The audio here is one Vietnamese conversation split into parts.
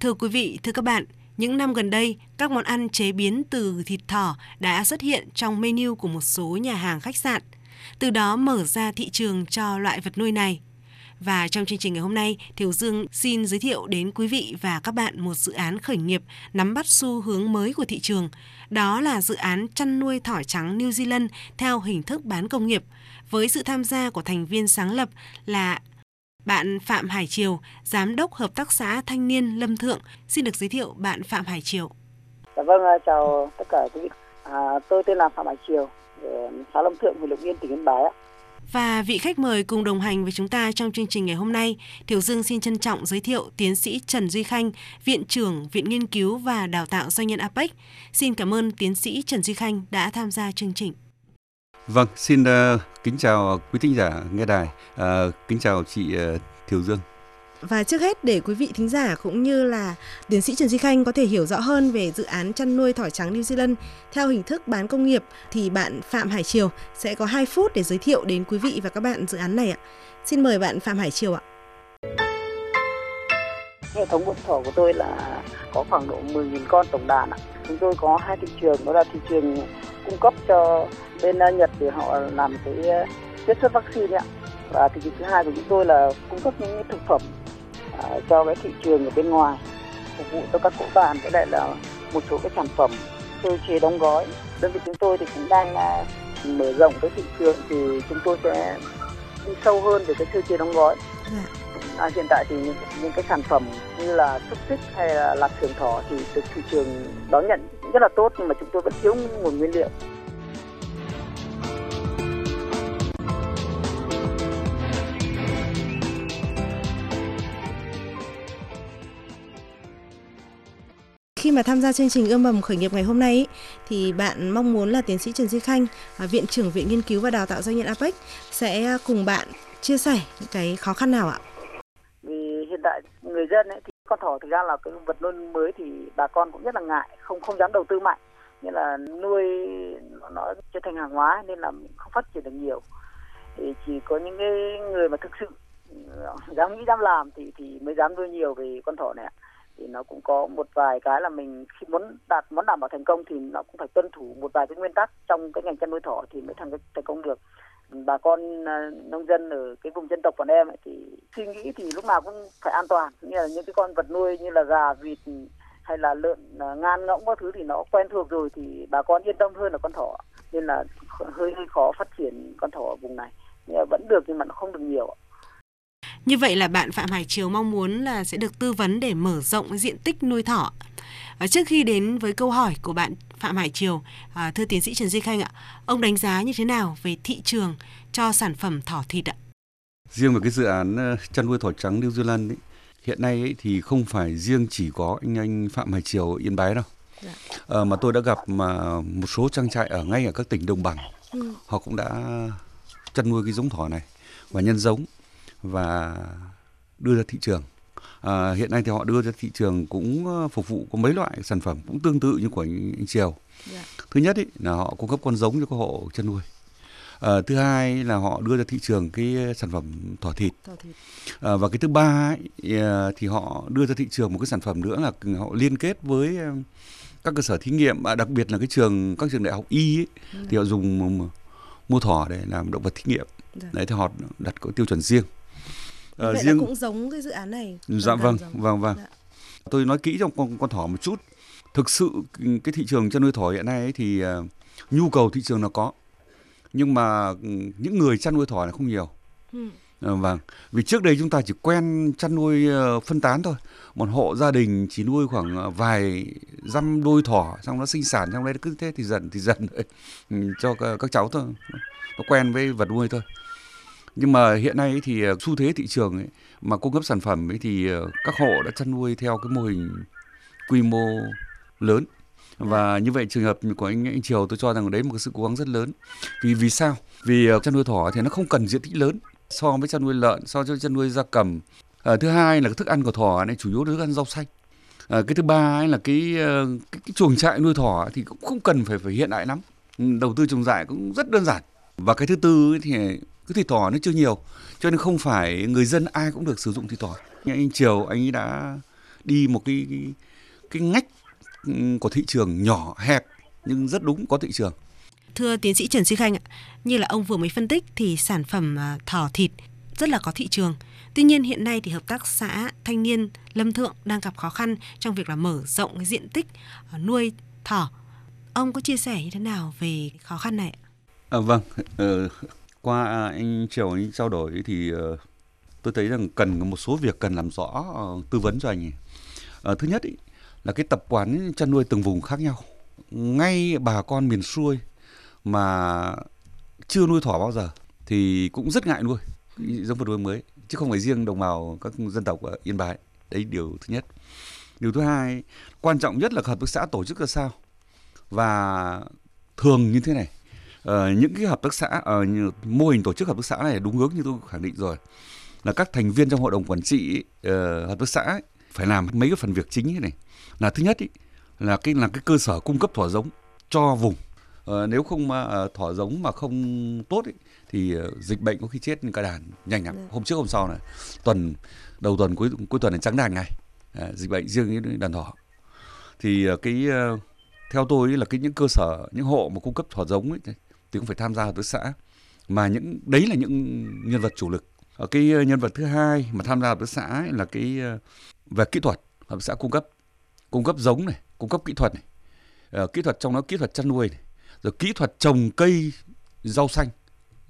Thưa quý vị, thưa các bạn, những năm gần đây, các món ăn chế biến từ thịt thỏ đã xuất hiện trong menu của một số nhà hàng khách sạn, từ đó mở ra thị trường cho loại vật nuôi này. Và trong chương trình ngày hôm nay, Thiều Dương xin giới thiệu đến quý vị và các bạn một dự án khởi nghiệp nắm bắt xu hướng mới của thị trường. Đó là dự án chăn nuôi thỏ trắng New Zealand theo hình thức bán công nghiệp, với sự tham gia của thành viên sáng lập là bạn Phạm Hải Triều, Giám đốc Hợp tác xã Thanh niên Lâm Thượng. Xin được giới thiệu bạn Phạm Hải Triều. Dạ vâng, chào tất cả quý vị. À, tôi tên là Phạm Hải Triều, xã Lâm Thượng, huyện Lục Yên, tỉnh Yên Bái. Và vị khách mời cùng đồng hành với chúng ta trong chương trình ngày hôm nay, Thiểu Dương xin trân trọng giới thiệu tiến sĩ Trần Duy Khanh, Viện trưởng Viện Nghiên cứu và Đào tạo Doanh nhân APEC. Xin cảm ơn tiến sĩ Trần Duy Khanh đã tham gia chương trình. Vâng, xin uh, kính chào quý thính giả nghe đài, uh, kính chào chị uh, Thiều Dương. Và trước hết để quý vị thính giả cũng như là tiến sĩ Trần Duy Khanh có thể hiểu rõ hơn về dự án chăn nuôi thỏ trắng New Zealand theo hình thức bán công nghiệp thì bạn Phạm Hải Triều sẽ có 2 phút để giới thiệu đến quý vị và các bạn dự án này ạ. Xin mời bạn Phạm Hải Triều ạ. Hệ thống buôn thỏ của tôi là có khoảng độ 10.000 con tổng đàn ạ. Chúng tôi có hai thị trường, đó là thị trường cung cấp cho bên ờ, Nhật để họ làm cái ờ, chiết xuất vaccine ạ. Và thị trường thứ hai của chúng tôi là cung cấp những thực phẩm ờ, cho cái thị trường ở bên ngoài phục vụ cho các cỗ bàn với lại là một số cái sản phẩm sơ chế đóng gói. Đơn vị chúng tôi thì cũng đang mở rộng cái thị trường thì chúng tôi sẽ đi sâu hơn về cái sơ chế đóng gói. Dạ. À, hiện tại thì những, những cái sản phẩm như là xúc xích hay là lạp sườn thỏ thì được thị trường đón nhận rất là tốt nhưng mà chúng tôi vẫn thiếu nguồn nguyên liệu. khi mà tham gia chương trình ươm mầm khởi nghiệp ngày hôm nay ý, thì bạn mong muốn là tiến sĩ Trần Duy Khanh, à, viện trưởng viện nghiên cứu và đào tạo doanh nhân APEC sẽ cùng bạn chia sẻ những cái khó khăn nào ạ? Tại người dân ấy thì con thỏ thực ra là cái vật nuôi mới thì bà con cũng rất là ngại, không không dám đầu tư mạnh, nghĩa là nuôi nó, nó trở thành hàng hóa nên là không phát triển được nhiều. Thì chỉ có những cái người mà thực sự ờ, dám nghĩ dám làm thì thì mới dám nuôi nhiều về con thỏ này thì nó cũng có một vài cái là mình khi muốn đạt muốn đảm bảo thành công thì nó cũng phải tuân thủ một vài cái nguyên tắc trong cái ngành chăn nuôi thỏ thì mới thành thành công được bà con à, nông dân ở cái vùng dân tộc bọn em ấy, thì suy nghĩ thì lúc nào cũng phải an toàn. Như là những cái con vật nuôi như là gà vịt hay là lợn à, ngan ngỗng các thứ thì nó quen thuộc rồi thì bà con yên tâm hơn là con thỏ. Nên là hơi hơi khó phát triển con thỏ ở vùng này. Nhưng mà vẫn được nhưng mà nó không được nhiều như vậy là bạn Phạm Hải Triều mong muốn là sẽ được tư vấn để mở rộng diện tích nuôi thỏ. À, trước khi đến với câu hỏi của bạn Phạm Hải Triều, à, thưa tiến sĩ Trần Duy Khanh ạ, ông đánh giá như thế nào về thị trường cho sản phẩm thỏ thịt ạ? Riêng về cái dự án ờ, chăn nuôi thỏ trắng New Zealand ấy, hiện nay ấy, thì không phải riêng chỉ có anh anh Phạm Hải Triều Yên Bái đâu. Dạ. À, mà tôi đã gặp mà một số trang trại ở ngay ở các tỉnh đồng bằng, ừ. họ cũng đã chăn nuôi cái giống thỏ này và nhân giống và đưa ra thị trường. À, hiện nay thì họ đưa ra thị trường cũng ờ, phục vụ có mấy loại sản phẩm cũng tương tự như của anh, anh Triều. Yeah. Dạ. Thứ nhất ý, là họ cung cấp con giống cho các hộ chăn nuôi. À, thứ hai là họ đưa ra thị trường cái sản phẩm thỏ thịt. thịt. À, và cái thứ ba ấy, thì họ đưa ra thị trường một cái sản phẩm nữa là họ liên kết với các cơ sở thí nghiệm, à, đặc biệt là cái trường các trường đại học y ấy, ừ. thì họ dùng mua thỏ để làm động vật thí nghiệm. Dạ. Đấy thì họ đặt có tiêu chuẩn riêng. À, Vậy riêng... là cũng giống cái dự án này. Dạ vâng, vâng vâng. Dạ. Tôi nói kỹ trong con, con thỏ một chút. Thực sự cái thị trường chăn nuôi thỏ hiện nay ấy thì uh, nhu cầu thị trường nó có. Nhưng mà ừ, những người chăn nuôi thỏ là không nhiều. Ừ. À, vâng, vì trước đây chúng ta chỉ quen chăn nuôi uh, phân tán thôi. Một hộ gia đình chỉ nuôi khoảng vài dăm đôi thỏ, xong nó sinh sản trong đấy cứ thế thì dần thì dần ừ, cho các cháu thôi. Nó quen với vật nuôi thôi nhưng mà hiện nay thì ờ, xu thế thị trường ấy, mà cung cấp sản phẩm ấy thì ờ, các hộ đã chăn nuôi theo cái mô hình quy mô lớn. Và như vậy trường hợp của anh anh Triều tôi cho rằng đấy một cái sự cố gắng rất lớn. Vì vì sao? Vì ờ, chăn nuôi thỏ thì nó không cần diện tích lớn so với chăn nuôi lợn so với chăn nuôi gia cầm. À, thứ hai là cái thức ăn của thỏ này chủ yếu là thức ăn rau xanh. À, cái thứ ba ấy là cái, cái cái chuồng trại nuôi thỏ thì cũng không cần phải phải hiện đại lắm. Đầu tư chuồng trại cũng rất đơn giản. Và cái thứ tư thì cái thịt thỏ nó chưa nhiều cho nên không phải người dân ai cũng được sử dụng thịt thỏ anh Triều anh ấy đã đi một cái cái, cái ngách của thị trường nhỏ hẹp nhưng rất đúng có thị trường thưa tiến sĩ Trần Duy Khanh như là ông vừa mới phân tích thì sản phẩm à, thỏ thịt rất là có thị trường. Tuy nhiên hiện nay thì hợp tác xã Thanh niên Lâm Thượng đang gặp khó khăn trong việc là mở rộng cái diện tích à, nuôi thỏ. Ông có chia sẻ như thế nào về khó khăn này? À, vâng, uh, qua anh Triều anh trao đổi thì ờ, tôi thấy rằng cần một số việc cần làm rõ ờ, tư vấn cho anh. ấy. Ờ, thứ nhất ý, là cái tập quán chăn nuôi từng vùng khác nhau. Ngay bà con miền xuôi mà chưa nuôi thỏ bao giờ thì cũng rất ngại nuôi giống vật nuôi mới chứ không phải riêng đồng bào các dân tộc ở Yên Bái. Đấy điều thứ nhất. Điều thứ hai, quan trọng nhất là hợp tác xã tổ chức ra sao và thường như thế này uh, những cái hợp tác xã uh, mô hình tổ chức hợp tác xã này đúng hướng như tôi khẳng định rồi. Là các thành viên trong hội đồng quản trị uh, hợp tác xã ấy, phải làm mấy cái phần việc chính như này. Là thứ nhất ý, là cái là cái cơ sở cung cấp thỏ giống cho vùng. Uh, nếu không mà uh, thỏ giống mà không tốt ý, thì uh, dịch bệnh có khi chết cả đàn nhanh lắm. Dạ. hôm trước hôm sau này tuần đầu tuần cuối cuối tuần này trắng đàn ngày uh, dịch bệnh riêng cái đàn thỏ. Thì cái theo tôi là cái những cơ sở những hộ mà cung cấp thỏ giống ấy, thì cũng phải tham gia hợp tác xã. Mà những đấy là những nhân vật chủ lực. Ở cái nhân vật thứ hai mà tham gia hợp tác xã ấy là cái về kỹ thuật hợp tác xã cung cấp cung cấp giống này cung cấp kỹ thuật này. Uh, kỹ thuật trong đó kỹ thuật chăn nuôi này rồi kỹ thuật trồng cây rau xanh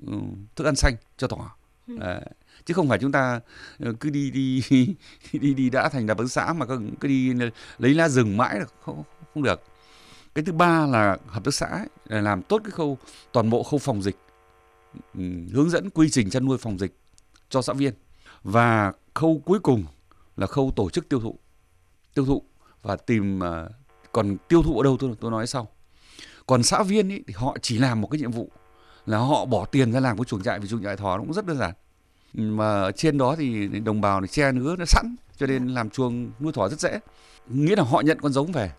ừ, thức ăn xanh cho thỏ uh, chứ không phải chúng ta ờ, cứ đi đi đi đi đã thành lập hợp tác xã mà cứ, cứ đi lấy lá rừng mãi được không không được cái thứ ba là hợp tác xã ấy, là làm tốt cái khâu toàn bộ khâu phòng dịch. Ừ, hướng dẫn quy trình chăn nuôi phòng dịch cho xã viên. Và khâu cuối cùng là khâu tổ chức tiêu thụ tiêu thụ và tìm uh, còn tiêu thụ ở đâu tôi tôi nói sau. Còn xã viên ấy, thì họ chỉ làm một cái nhiệm vụ là họ bỏ tiền ra làm cái chuồng trại vì chuồng trại thỏ nó cũng rất đơn giản. Mà trên đó thì đồng bào thì che nứa nó sẵn cho nên làm chuồng nuôi thỏ rất dễ. Nghĩa là họ nhận con giống về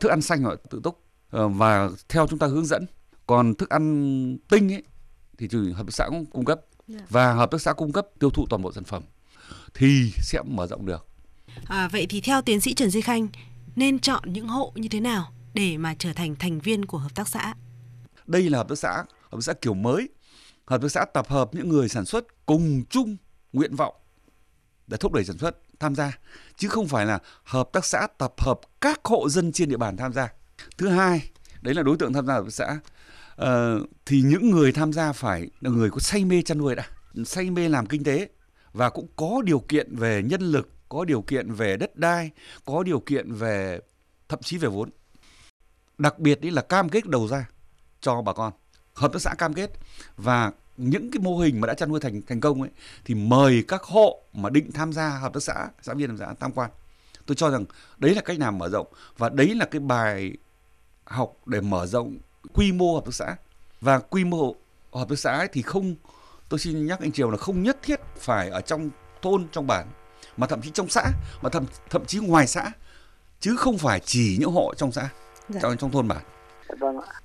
thức ăn xanh họ tự túc ờ, và theo chúng ta hướng dẫn còn thức ăn tinh ấy thì chỉ hợp tác xã cũng cung cấp dạ. và hợp tác xã cung cấp tiêu thụ toàn bộ sản phẩm thì sẽ mở rộng được À, vậy thì theo tiến sĩ Trần Duy Khanh nên chọn những hộ như thế nào để mà trở thành thành viên của hợp tác xã? Đây là hợp tác xã, hợp tác xã kiểu mới. Hợp tác xã tập hợp những người sản xuất cùng chung nguyện vọng để thúc đẩy sản xuất tham gia chứ không phải là hợp tác xã tập hợp các hộ dân trên địa bàn tham gia. Thứ hai, đấy là đối tượng tham gia hợp tác xã. ờ, thì những người tham gia phải là người có say mê chăn nuôi đã, say mê làm kinh tế và cũng có điều kiện về nhân lực có điều kiện về đất đai, có điều kiện về thậm chí về vốn. Đặc biệt đấy là cam kết đầu ra cho bà con. Hợp tác xã cam kết và những cái mô hình mà đã chăn nuôi thành thành công ấy thì mời các hộ mà định tham gia hợp tác xã, xã viên tham gia tham quan. Tôi cho rằng đấy là cách làm mở rộng và đấy là cái bài học để mở rộng quy mô hợp tác xã và quy mô hợp tác xã ấy thì không tôi xin nhắc anh Triều là không nhất thiết phải ở trong thôn trong bản mà thậm chí trong xã mà thậm thậm chí ngoài xã chứ không phải chỉ những hộ trong xã dạ. trong trong thôn bản. Vâng ạ.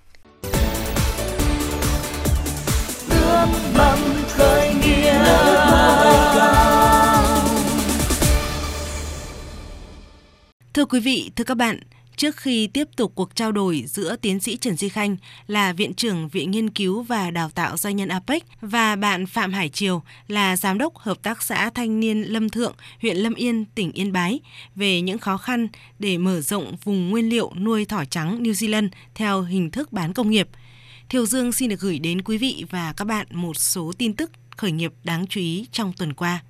Thưa quý vị, thưa các bạn, trước khi tiếp tục cuộc trao đổi giữa tiến sĩ Trần Duy Khanh là Viện trưởng Viện Nghiên cứu và Đào tạo Doanh nhân APEC và bạn Phạm Hải Triều là Giám đốc Hợp tác xã Thanh niên Lâm Thượng, huyện Lâm Yên, tỉnh Yên Bái về những khó khăn để mở rộng vùng nguyên liệu nuôi thỏ trắng New Zealand theo hình thức bán công nghiệp. Thiều Dương xin được gửi đến quý vị và các bạn một số tin tức khởi nghiệp đáng chú ý trong tuần qua.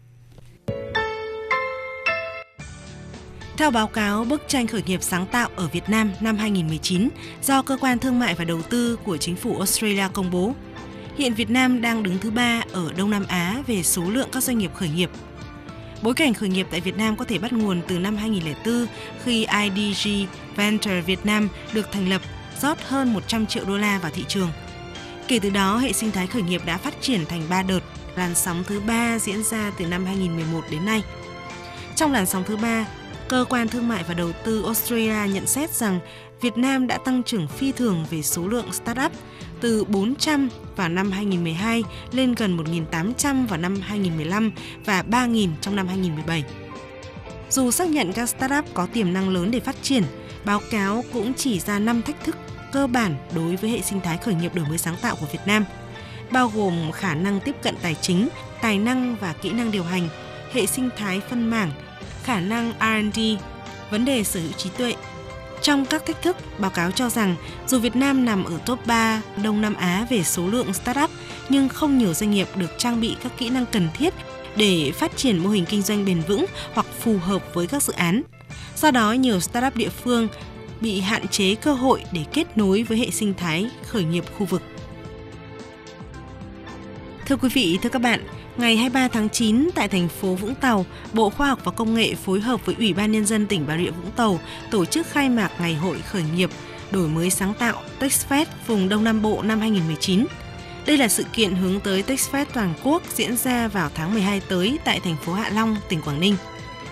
Theo báo cáo Bức tranh khởi nghiệp sáng tạo ở Việt Nam năm 2019 do Cơ quan Thương mại và Đầu tư của chính phủ Australia công bố, hiện Việt Nam đang đứng thứ ba ở Đông Nam Á về số lượng các doanh nghiệp khởi nghiệp. Bối cảnh khởi nghiệp tại Việt Nam có thể bắt nguồn từ năm 2004 khi IDG Venture Việt Nam được thành lập, rót hơn 100 triệu đô la vào thị trường. Kể từ đó, hệ sinh thái khởi nghiệp đã phát triển thành 3 đợt, làn sóng thứ ba diễn ra từ năm 2011 đến nay. Trong làn sóng thứ ba, Cơ quan Thương mại và Đầu tư Australia nhận xét rằng Việt Nam đã tăng trưởng phi thường về số lượng startup từ 400 vào năm 2012 lên gần 1.800 vào năm 2015 và 3.000 trong năm 2017. Dù xác nhận các startup có tiềm năng lớn để phát triển, báo cáo cũng chỉ ra 5 thách thức cơ bản đối với hệ sinh thái khởi nghiệp đổi mới sáng tạo của Việt Nam, bao gồm khả năng tiếp cận tài chính, tài năng và kỹ năng điều hành, hệ sinh thái phân mảng, khả năng R&D, vấn đề sở hữu trí tuệ. Trong các thách thức, báo cáo cho rằng dù Việt Nam nằm ở top 3 Đông Nam Á về số lượng startup, nhưng không nhiều doanh nghiệp được trang bị các kỹ năng cần thiết để phát triển mô hình kinh doanh bền vững hoặc phù hợp với các dự án. Do đó, nhiều startup địa phương bị hạn chế cơ hội để kết nối với hệ sinh thái khởi nghiệp khu vực. Thưa quý vị, thưa các bạn, ngày 23 tháng 9 tại thành phố Vũng Tàu, Bộ Khoa học và Công nghệ phối hợp với Ủy ban Nhân dân tỉnh Bà Rịa Vũng Tàu tổ chức khai mạc Ngày hội khởi nghiệp đổi mới sáng tạo TechFest vùng Đông Nam Bộ năm 2019. Đây là sự kiện hướng tới TechFest toàn quốc diễn ra vào tháng 12 tới tại thành phố Hạ Long, tỉnh Quảng Ninh.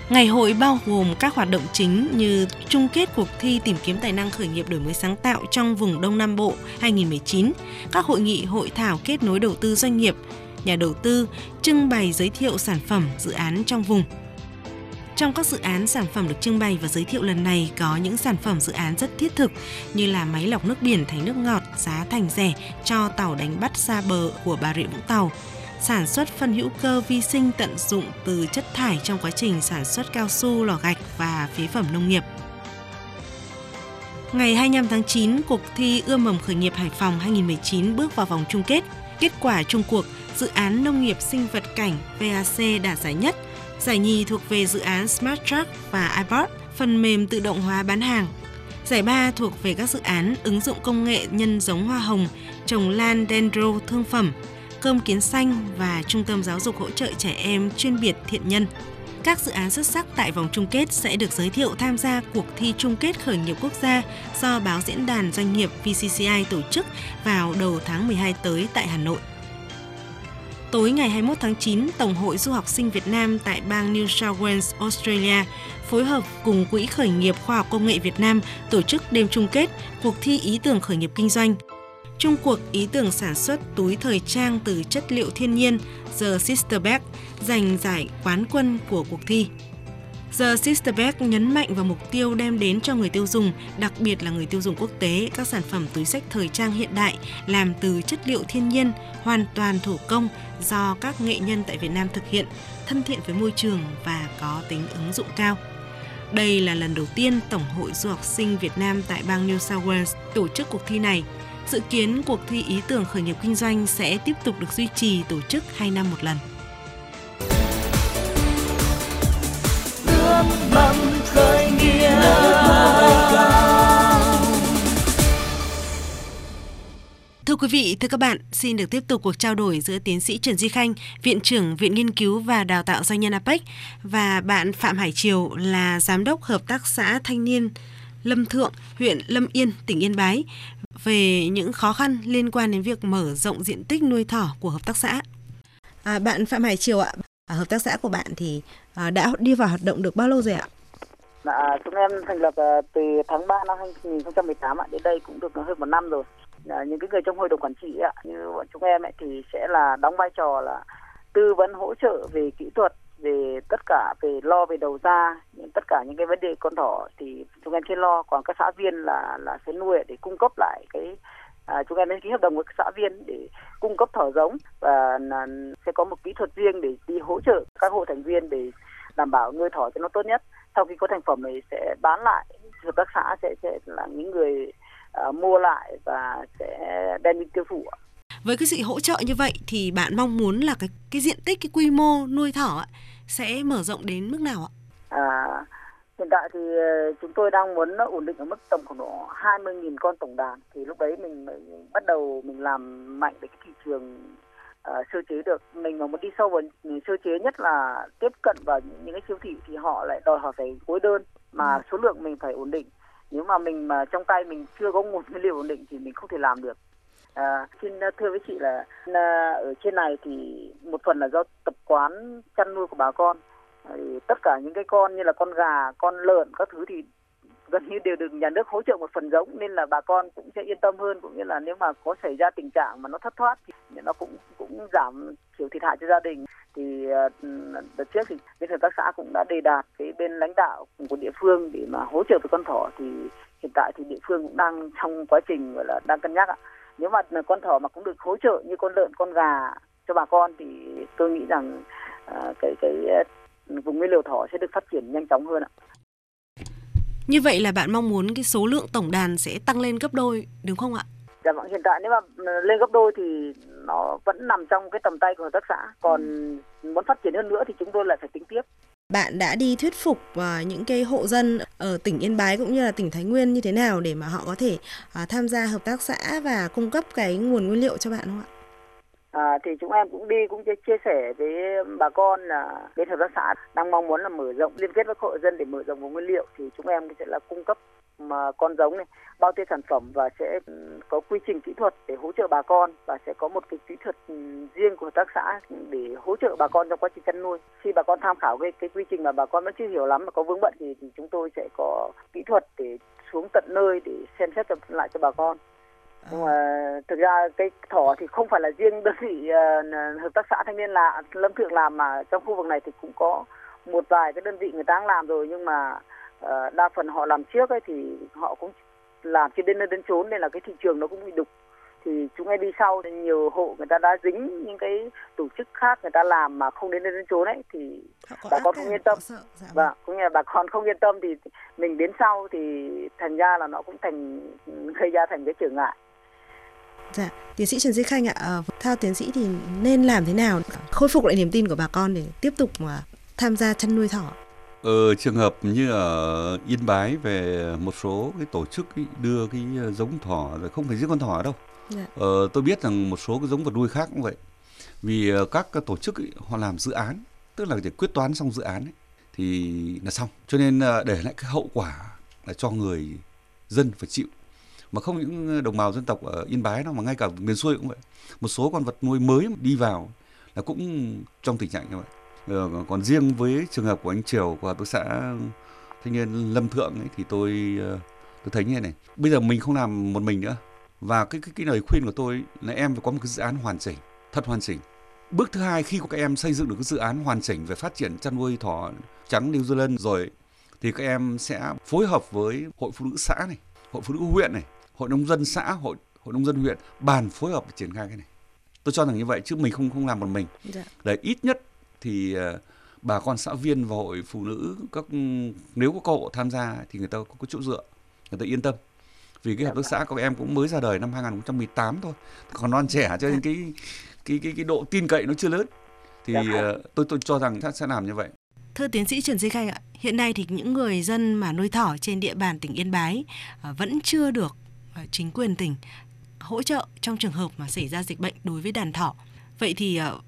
Ngày hội bao gồm các hoạt động chính như chung kết cuộc thi tìm kiếm tài năng khởi nghiệp đổi mới sáng tạo trong vùng Đông Nam Bộ 2019, các hội nghị hội thảo kết nối đầu tư doanh nghiệp, nhà đầu tư, trưng bày giới thiệu sản phẩm, dự án trong vùng. Trong các dự án sản phẩm được trưng bày và giới thiệu lần này có những sản phẩm dự án rất thiết thực như là máy lọc nước biển thành nước ngọt giá thành rẻ cho tàu đánh bắt xa bờ của Bà Rịa Vũng Tàu, sản xuất phân hữu cơ vi sinh tận dụng từ chất thải trong quá trình sản xuất cao su, lò gạch và phế phẩm nông nghiệp. Ngày 25 tháng 9, cuộc thi Ươm mầm khởi nghiệp Hải Phòng 2019 bước vào vòng chung kết. Kết quả chung cuộc, dự án nông nghiệp sinh vật cảnh VAC đạt giải nhất, giải nhì thuộc về dự án Smart Truck và iBot, phần mềm tự động hóa bán hàng. Giải ba thuộc về các dự án ứng dụng công nghệ nhân giống hoa hồng, trồng lan dendro thương phẩm, cơm kiến xanh và Trung tâm Giáo dục hỗ trợ trẻ em chuyên biệt thiện nhân. Các dự án xuất sắc tại vòng chung kết sẽ được giới thiệu tham gia cuộc thi chung kết khởi nghiệp quốc gia do báo diễn đàn doanh nghiệp VCCI tổ chức vào đầu tháng 12 tới tại Hà Nội. Tối ngày 21 tháng 9, Tổng hội Du học sinh Việt Nam tại bang New South Wales, Australia phối hợp cùng Quỹ khởi nghiệp khoa học công nghệ Việt Nam tổ chức đêm chung kết cuộc thi ý tưởng khởi nghiệp kinh doanh Trung cuộc ý tưởng sản xuất túi thời trang từ chất liệu thiên nhiên The Sister Bag giành giải quán quân của cuộc thi. The Sister nhấn mạnh vào mục tiêu đem đến cho người tiêu dùng, đặc biệt là người tiêu dùng quốc tế, các sản phẩm túi sách thời trang hiện đại làm từ chất liệu thiên nhiên, hoàn toàn thủ công do các nghệ nhân tại Việt Nam thực hiện, thân thiện với môi trường và có tính ứng dụng cao. Đây là lần đầu tiên Tổng hội Du học sinh Việt Nam tại bang New South Wales tổ chức cuộc thi này – Dự kiến cuộc thi ý tưởng khởi nghiệp kinh doanh sẽ tiếp tục được duy trì tổ chức 2 năm một lần. Quý vị, thưa các bạn, xin được tiếp tục cuộc trao đổi giữa tiến sĩ Trần Duy Khanh, Viện trưởng Viện Nghiên cứu và Đào tạo Doanh nhân APEC và bạn Phạm Hải Triều là Giám đốc Hợp tác xã Thanh niên Lâm Thượng, huyện Lâm Yên, tỉnh Yên Bái về những khó khăn liên quan đến việc mở rộng diện tích nuôi thỏ của hợp tác xã. À, bạn Phạm Hải Triều ạ, à, hợp tác xã của bạn thì à, đã đi vào hoạt động được bao lâu rồi ạ? À, chúng em thành lập à, từ tháng 3 năm 2018 ạ, đến đây cũng được hơn một năm rồi. À, những cái người trong hội đồng quản trị ạ, như bọn chúng em ấy, thì sẽ là đóng vai trò là tư vấn hỗ trợ về kỹ thuật về tất cả về lo về đầu ra những tất cả những cái vấn đề con thỏ thì chúng em sẽ lo. Còn các xã viên là là sẽ nuôi để cung cấp lại cái à, chúng em sẽ ký hợp đồng với các xã viên để cung cấp thỏ giống và là, sẽ có một kỹ thuật riêng để đi hỗ trợ các hộ thành viên để đảm bảo nuôi thỏ cho nó tốt nhất. Sau khi có thành phẩm này sẽ bán lại hợp tác xã sẽ sẽ là những người uh, mua lại và sẽ đem đi tiêu thụ với cái sự hỗ trợ như vậy thì bạn mong muốn là cái cái diện tích cái quy mô nuôi thỏ sẽ mở rộng đến mức nào ạ? À, hiện tại thì ờ, chúng tôi đang muốn nó ổn định ở mức tầm khoảng độ 20.000 con tổng đàn thì lúc đấy mình, mình bắt đầu mình làm mạnh để cái thị trường uh, sơ chế được mình mà muốn đi sâu vào sơ chế nhất là tiếp cận vào những cái siêu thị thì họ lại đòi hỏi phải khối đơn mà ừ. số lượng mình phải ổn định nếu mà mình mà trong tay mình chưa có nguồn nguyên liệu ổn định thì mình không thể làm được. À, xin à, thưa với chị là, à, ở trên này thì một phần là do tập quán chăn nuôi của bà con. Thì tất cả những cái con như là con gà con lợn các thứ thì gần như đều được nhà nước hỗ trợ một phần giống nên là bà con cũng sẽ yên tâm hơn. Cũng như là nếu mà có xảy ra tình trạng mà nó thất thoát thì nó cũng cũng giảm thiểu thiệt hại cho gia đình. Thì ờ, đợt trước thì bên hợp tác xã cũng đã đề đạt cái bên lãnh đạo của địa phương để mà hỗ trợ với con thỏ. Thì hiện tại thì địa phương cũng đang trong quá trình, gọi là, đang cân nhắc ạ. Nếu mà con thỏ mà cũng được hỗ trợ như con lợn, con gà cho bà con thì tôi nghĩ rằng ờ, cái cái ờ, vùng nguyên liệu thỏ sẽ được phát triển nhanh chóng hơn ạ. Như vậy là bạn mong muốn cái số lượng tổng đàn sẽ tăng lên gấp đôi đúng không ạ? Dạ vâng, hiện tại nếu mà ừ, lên gấp đôi thì nó vẫn nằm trong cái tầm tay của hợp tác xã. Còn muốn phát triển hơn nữa thì chúng tôi lại phải tính tiếp. Bạn đã đi thuyết phục uh, những cái hộ dân ở tỉnh Yên Bái cũng như là tỉnh Thái Nguyên như thế nào để mà họ có thể uh, tham gia hợp tác xã và cung cấp cái nguồn nguyên liệu cho bạn không ạ? À, thì chúng em cũng đi cũng chia sẻ với bà con là bên hợp tác xã đang mong muốn là mở rộng liên kết với hộ dân để mở rộng vùng nguyên liệu. Thì chúng em sẽ là cung cấp mà con giống này bao tiêu sản phẩm và sẽ ừ, có quy trình kỹ thuật để hỗ trợ bà con và sẽ có một cái kỹ thuật ừ, riêng của hợp tác xã để hỗ trợ bà con trong quá trình chăn nuôi. Khi bà con tham khảo cái cái quy trình mà bà con vẫn chưa hiểu lắm mà có vướng bận thì, thì chúng tôi sẽ có kỹ thuật để xuống tận nơi để xem xét lại cho bà con nhưng mà thực ra cái thỏ thì không phải là riêng đơn vị uh, hợp tác xã thanh niên là lâm thượng làm mà trong khu vực này thì cũng có một vài cái đơn vị người ta đang làm rồi. Nhưng mà uh, đa phần họ làm trước ấy thì họ cũng làm chưa đến nơi đến chốn nên là cái thị trường nó cũng bị đục. Thì chúng em đi sau thì nhiều hộ người ta đã dính những cái tổ chức khác người ta làm mà không đến nơi đến chốn ấy thì bà con không yên tâm. và dạ vâng. cũng như là bà con không yên tâm thì mình đến sau thì thành ra là nó cũng thành gây ra thành cái trở ngại Dạ, tiến sĩ Trần Duy Khanh ạ, à, theo tiến sĩ thì nên làm thế nào khôi phục lại niềm tin của bà con để tiếp tục mà tham gia chăn nuôi thỏ? Ờ, trường hợp như ở Yên Bái về một số cái tổ chức ý, đưa cái giống thỏ rồi không phải riêng con thỏ đâu. Dạ. Ờ, tôi biết rằng một số cái giống vật nuôi khác cũng vậy. Vì ờ, các tổ chức ý, họ làm dự án, tức là để quyết toán xong dự án ấy, thì là xong. Cho nên ờ, để lại cái hậu quả là cho người dân phải chịu mà không những đồng bào dân tộc ở Yên Bái đâu mà ngay cả miền xuôi cũng vậy. Một số con vật nuôi mới đi vào là cũng trong tình trạng như vậy. Ờ, còn riêng với trường hợp của anh Triều của hợp tác xã thanh niên Lâm Thượng ấy, thì tôi ờ, tôi thấy như này. Bây giờ mình không làm một mình nữa. Và cái cái, cái lời khuyên của tôi là em phải có một cái dự án hoàn chỉnh thật hoàn chỉnh. Bước thứ hai khi các em xây dựng được cái dự án hoàn chỉnh về phát triển chăn nuôi thỏ trắng New Zealand rồi thì các em sẽ phối hợp với hội phụ nữ xã này hội phụ nữ huyện này hội nông dân xã hội hội nông dân huyện bàn phối hợp để triển khai cái này. Tôi cho rằng như vậy chứ mình không không làm một mình. Dạ. để ít nhất thì uh, bà con xã viên và hội phụ nữ các nếu có cơ hội tham gia thì người ta có, có chỗ dựa người ta yên tâm. Vì cái hợp tác xã của em cũng mới ra đời năm 2018 thôi. Còn non trẻ cho nên cái cái cái cái độ tin cậy nó chưa lớn. Thì uh, tôi tôi cho rằng sẽ làm như vậy. Thưa tiến sĩ Trần Duy Khanh ạ, hiện nay thì những người dân mà nuôi thỏ trên địa bàn tỉnh Yên Bái uh, vẫn chưa được Ờ, chính quyền tỉnh hỗ trợ trong trường hợp mà xảy ra dịch bệnh đối với đàn thỏ. Vậy thì ờ,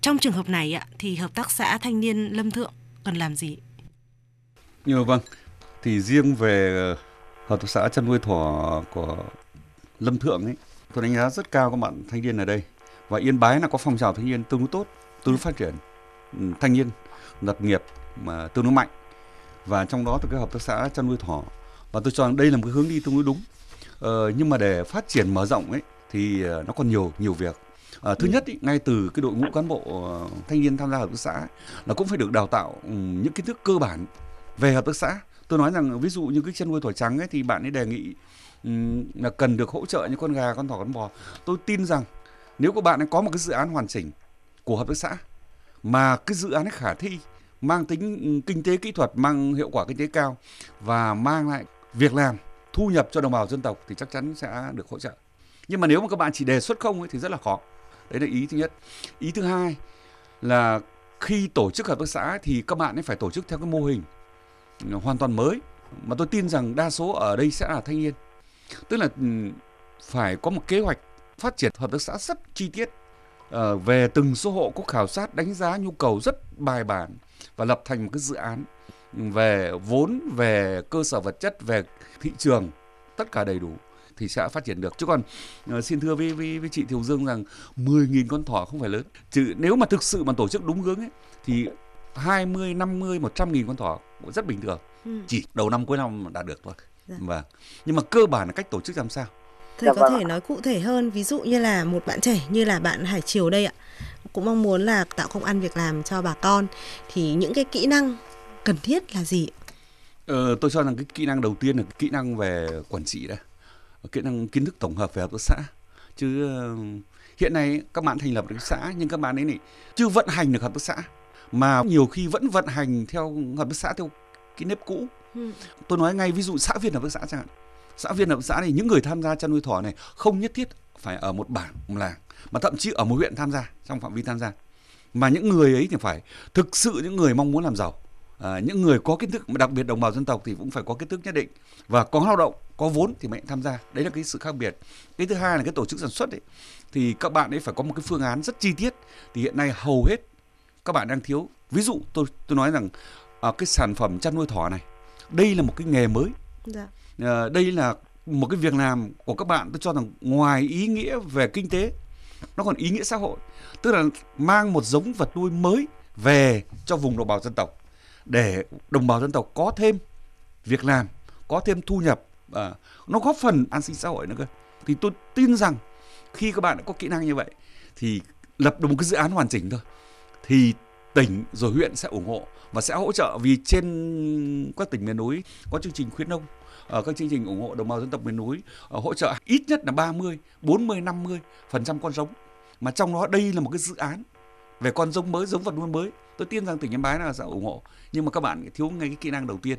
trong trường hợp này thì hợp tác xã thanh niên Lâm Thượng cần làm gì? Như vâng, thì riêng về ờ, hợp tác xã chăn nuôi thỏ của Lâm Thượng ấy, tôi đánh giá rất cao các bạn thanh niên ở đây. Và Yên Bái là có phong trào thanh niên tương đối tốt, tương đối phát triển ừ, thanh niên lập nghiệp mà tương đối mạnh. Và trong đó thì cái hợp tác xã chăn nuôi thỏ và tôi cho rằng đây là một cái hướng đi tương đối đúng Ờ, nhưng mà để phát triển mở rộng ấy thì ờ, nó còn nhiều nhiều việc. À, thứ ừ. nhất ý, ngay từ cái đội ngũ cán bộ thanh niên tham gia hợp tác xã là cũng phải được đào tạo um, những kiến thức cơ bản về hợp tác xã. Tôi nói rằng ví dụ như cái chân nuôi thỏ trắng ấy thì bạn ấy đề nghị um, là cần được hỗ trợ những con gà, con thỏ, con bò. Tôi tin rằng nếu các bạn ấy có một cái dự án hoàn chỉnh của hợp tác xã mà cái dự án ấy khả thi mang tính kinh tế kỹ thuật mang hiệu quả kinh tế cao và mang lại việc làm thu nhập cho đồng bào dân tộc thì chắc chắn sẽ được hỗ trợ. Nhưng mà nếu mà các bạn chỉ đề xuất không ấy, thì rất là khó. Đấy là ý thứ nhất. Ý thứ hai là khi tổ chức hợp tác xã thì các bạn ấy phải tổ chức theo cái mô hình ừ, hoàn toàn mới. Mà tôi tin rằng đa số ở đây sẽ là thanh niên. Tức là ừ, phải có một kế hoạch phát triển hợp tác xã rất chi tiết. Ờ, về từng số hộ có khảo sát đánh giá nhu cầu rất bài bản và lập thành một cái dự án về vốn, về cơ sở vật chất, về thị trường tất cả đầy đủ thì sẽ phát triển được. Chứ còn uh, xin thưa với, với với chị Thiều Dương rằng 10.000 con thỏ không phải lớn. Chứ nếu mà thực sự mà tổ chức đúng hướng ấy thì 20, 50, 100 nghìn con thỏ cũng rất bình thường. Ừ. chỉ đầu năm cuối năm đạt được thôi. Dạ. vâng. Nhưng mà cơ bản là cách tổ chức làm sao? Thầy dạ có vâng thể nói cụ thể hơn ví dụ như là một bạn trẻ như là bạn Hải Triều đây ạ. Cũng mong muốn là tạo công ăn việc làm cho bà con. Thì những cái kỹ năng cần thiết là gì? Ờ, tôi cho rằng cái kỹ năng đầu tiên là cái kỹ năng về quản trị đấy kỹ năng kiến thức tổng hợp về hợp tác xã. Chứ uh, hiện nay các bạn thành lập được xã nhưng các bạn ấy này chưa vận hành được hợp tác xã. Mà nhiều khi vẫn vận hành theo hợp tác xã theo cái nếp cũ. Ừ. tôi nói ngay ví dụ xã viên hợp tác xã chẳng hạn. Xã viên hợp tác xã này những người tham gia chăn nuôi thỏ này không nhất thiết phải ở một bản một làng mà thậm chí ở một huyện tham gia trong phạm vi tham gia. Mà những người ấy thì phải thực sự những người mong muốn làm giàu à, những người có kiến thức đặc biệt đồng bào dân tộc thì cũng phải có kiến thức nhất định. Và có lao động có vốn thì mới tham gia. Đấy là cái sự khác biệt. Cái thứ hai là cái tổ chức sản xuất ấy. Thì các bạn ấy phải có một cái phương án rất chi tiết. Thì hiện nay hầu hết các bạn đang thiếu. Ví dụ tôi tôi nói rằng à, cái sản phẩm chăn nuôi thỏ này đây là một cái nghề mới. Dạ. à, đây là một cái việc làm của các bạn. Tôi cho rằng ngoài ý nghĩa về kinh tế nó còn ý nghĩa xã hội. Tức là mang một giống vật nuôi mới về cho vùng đồng bào dân tộc để đồng bào dân tộc có thêm việc làm có thêm thu nhập à, nó góp phần an sinh xã hội nữa cơ. Thì tôi tin rằng khi các bạn đã có kỹ năng như vậy thì lập được một cái dự án hoàn chỉnh thôi. Thì tỉnh rồi huyện sẽ ủng hộ và sẽ hỗ trợ vì trên các tỉnh miền núi có chương trình khuyến nông ở các chương trình ủng hộ đồng bào dân tộc miền núi à, hỗ trợ ít nhất là 30, 40, 50 phần trăm con giống. Mà trong đó đây là một cái dự án về con giống mới giống vật nuôi mới tôi tin rằng tỉnh yên bái là sẽ ủng hộ nhưng mà các bạn thiếu ngay cái kỹ năng đầu tiên.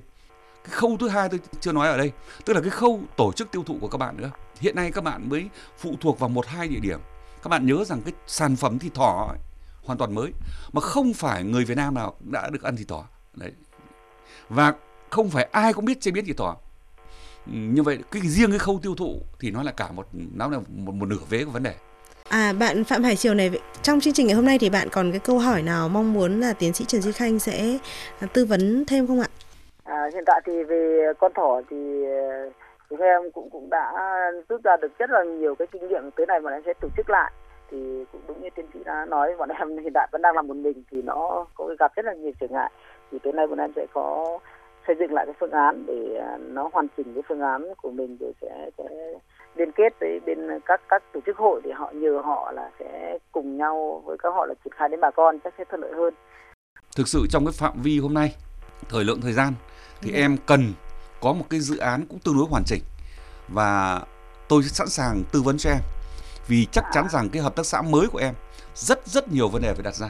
Cái khâu thứ hai tôi chưa nói ở đây tức là cái khâu tổ chức tiêu thụ của các bạn nữa. Hiện nay các bạn mới phụ thuộc vào một hai địa điểm. Các bạn nhớ rằng cái sản phẩm thịt thỏ ấy, hoàn toàn mới mà không phải người Việt Nam nào đã được ăn thịt thỏ. Đấy. Và không phải ai cũng biết chế biến thịt thỏ. Như vậy cái riêng cái khâu tiêu thụ thì nó là cả một nó là một, một nửa vế của vấn đề. À bạn Phạm Hải Triều này trong chương trình ngày hôm nay thì bạn còn cái câu hỏi nào mong muốn là tiến sĩ Trần Duy Khanh sẽ à, tư vấn thêm không ạ? À, hiện tại thì về con thỏ thì à, chúng em cũng cũng đã rút ra được rất là nhiều cái kinh nghiệm tới này mà em sẽ tổ chức lại thì cũng đúng như tiến sĩ đã nói bọn em hiện tại vẫn đang làm một mình thì nó có gặp rất là nhiều trở ngại thì tới nay bọn em sẽ có xây dựng lại cái phương án để à, nó hoàn chỉnh cái phương án của mình rồi sẽ, sẽ liên kết với bên các các tổ chức hội để họ nhờ họ là sẽ cùng nhau với các họ là triển khai đến bà con chắc sẽ thuận lợi hơn. Thực sự trong cái phạm vi hôm nay, thời lượng thời gian thì ừ. em cần có một cái dự án cũng tương đối hoàn chỉnh và tôi sẵn sàng tư vấn cho em vì chắc chắn rằng cái hợp tác xã mới của em rất rất nhiều vấn đề phải đặt ra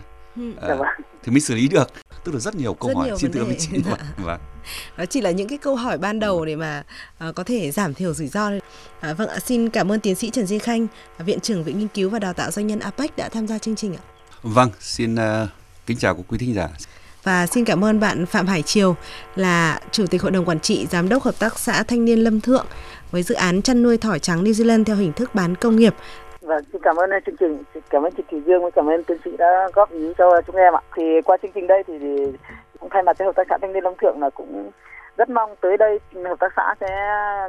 à, thì mới xử lý được. Tức là rất nhiều câu rất hỏi nhiều xin thưa với chị. Vâng, vâng. Đó chỉ là những cái câu hỏi ban đầu để mà uh, có thể giảm thiểu rủi ro à, vâng ạ xin cảm ơn tiến sĩ Trần Duy Khanh viện trưởng viện nghiên cứu và đào tạo doanh nhân APEC đã tham gia chương trình ạ. Vâng xin uh, kính chào quý thính giả. Và xin cảm ơn bạn Phạm Hải Triều là Chủ tịch Hội đồng Quản trị Giám đốc Hợp tác xã Thanh niên Lâm Thượng với dự án chăn nuôi thỏ trắng New Zealand theo hình thức bán công nghiệp. Vâng, xin cảm ơn ờ, chương trình, cảm ơn chị Kỳ Dương và cảm ơn tiến sĩ đã góp ý cho chúng em ạ. Thì qua chương trình đây thì, thì cũng thay mặt cho hợp tác xã Thanh niên Long Thượng là cũng rất mong tới đây hợp tác xã sẽ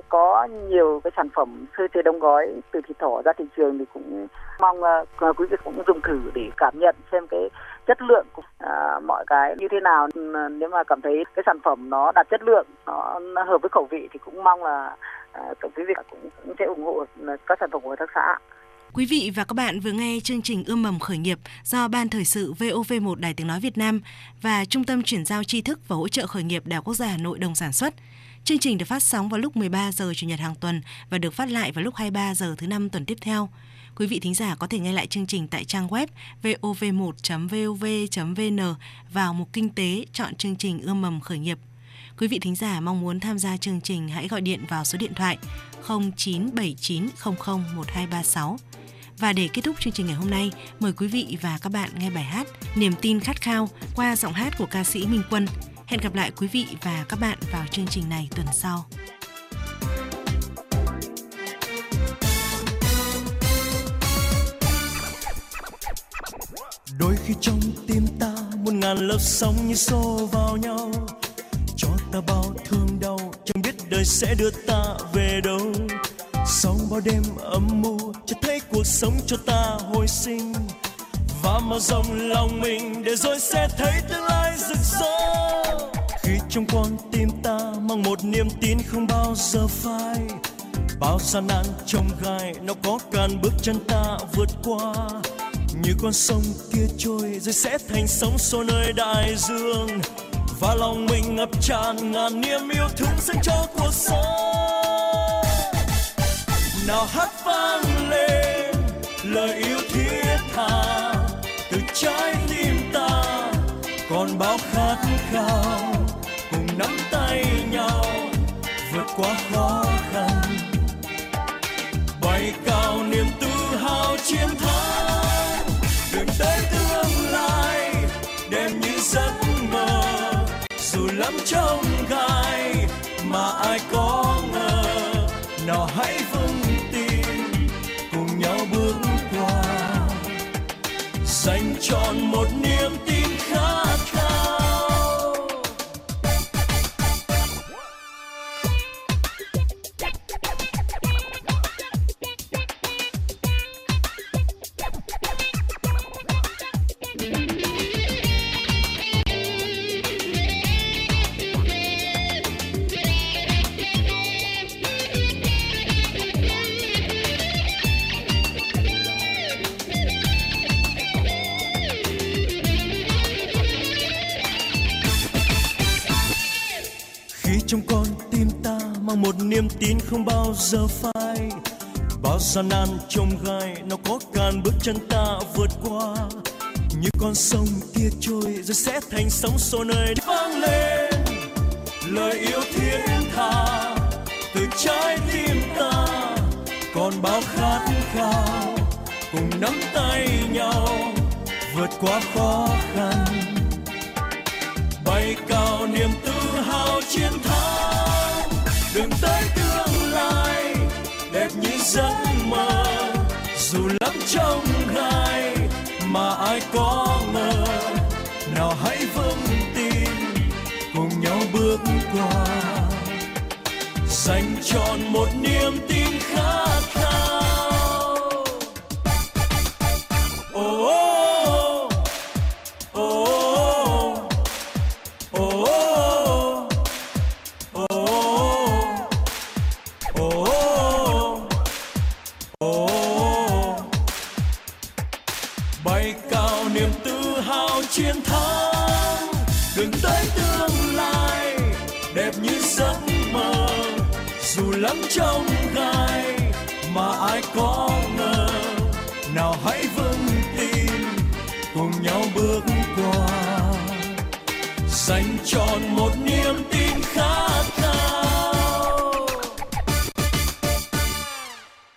có nhiều cái sản phẩm sơ chế đóng gói từ thịt thỏ ra thị trường thì cũng mong uh, quý vị cũng dùng thử để cảm nhận xem cái chất lượng của uh, mọi cái như thế nào. Nếu mà cảm thấy cái sản phẩm nó đạt chất lượng nó, nó hợp với khẩu vị thì cũng mong là uh, quý vị cũng, cũng sẽ ủng hộ các sản phẩm của hợp tác xã Quý vị và các bạn vừa nghe chương trình Ươm mầm khởi nghiệp do Ban Thời sự VOV1 Đài Tiếng Nói Việt Nam và Trung tâm Chuyển giao tri thức và hỗ trợ khởi nghiệp Đại quốc gia Hà Nội đồng sản xuất. Chương trình được phát sóng vào lúc 13 giờ Chủ nhật hàng tuần và được phát lại vào lúc 23 giờ thứ năm tuần tiếp theo. Quý vị thính giả có thể nghe lại chương trình tại trang web vov1.vov.vn vào mục kinh tế, chọn chương trình Ươm mầm khởi nghiệp. Quý vị thính giả mong muốn tham gia chương trình, hãy gọi điện vào số điện thoại 0979001236. Và để kết thúc chương trình ngày hôm nay, mời quý vị và các bạn nghe bài hát Niềm tin khát khao qua giọng hát của ca sĩ Minh Quân. Hẹn gặp lại quý vị và các bạn vào chương trình này tuần sau. đôi khi trong tim ta muôn ngàn lớp sóng như xô vào nhau cho ta bao thương đau chẳng biết đời sẽ đưa ta về đâu sau bao đêm âm mưu cho thấy cuộc sống cho ta hồi sinh. Và mở rộng lòng mình để rồi sẽ thấy tương lai rực rỡ. Khi trong con tim ta mang một niềm tin không bao giờ phai, bao gian nan trong gai nó có cản bước chân ta vượt qua. Như con sông kia trôi rồi sẽ thành sóng xô nơi đại dương. Và lòng mình ngập tràn ngàn niềm yêu thương dành cho cuộc sống nào hát vang lên, lời yêu thiết tha từ trái tim ta. Còn bao khát khao cùng nắm tay nhau, vượt qua khó khăn. Bay cao niềm tự hào chiến thắng, đường tới tương lai đẹp như giấc mơ, dù lắm trong niềm tin không bao giờ phai. Bao gian nan trông gai, nó có cản bước chân ta vượt qua. Như con sông kia trôi, rồi sẽ thành sóng xô nơi vang lên. Lời yêu thiên tha, từ trái tim ta, còn bao khát khao. Cùng nắm tay nhau, vượt qua khó khăn. Bay cao niềm tự hào chiến thắng đường tới tương lai, đẹp như giấc mơ, dù lắm trong gai, mà ai có ngờ, nào hãy vững tin, cùng nhau bước qua. Dành trọn một niềm tin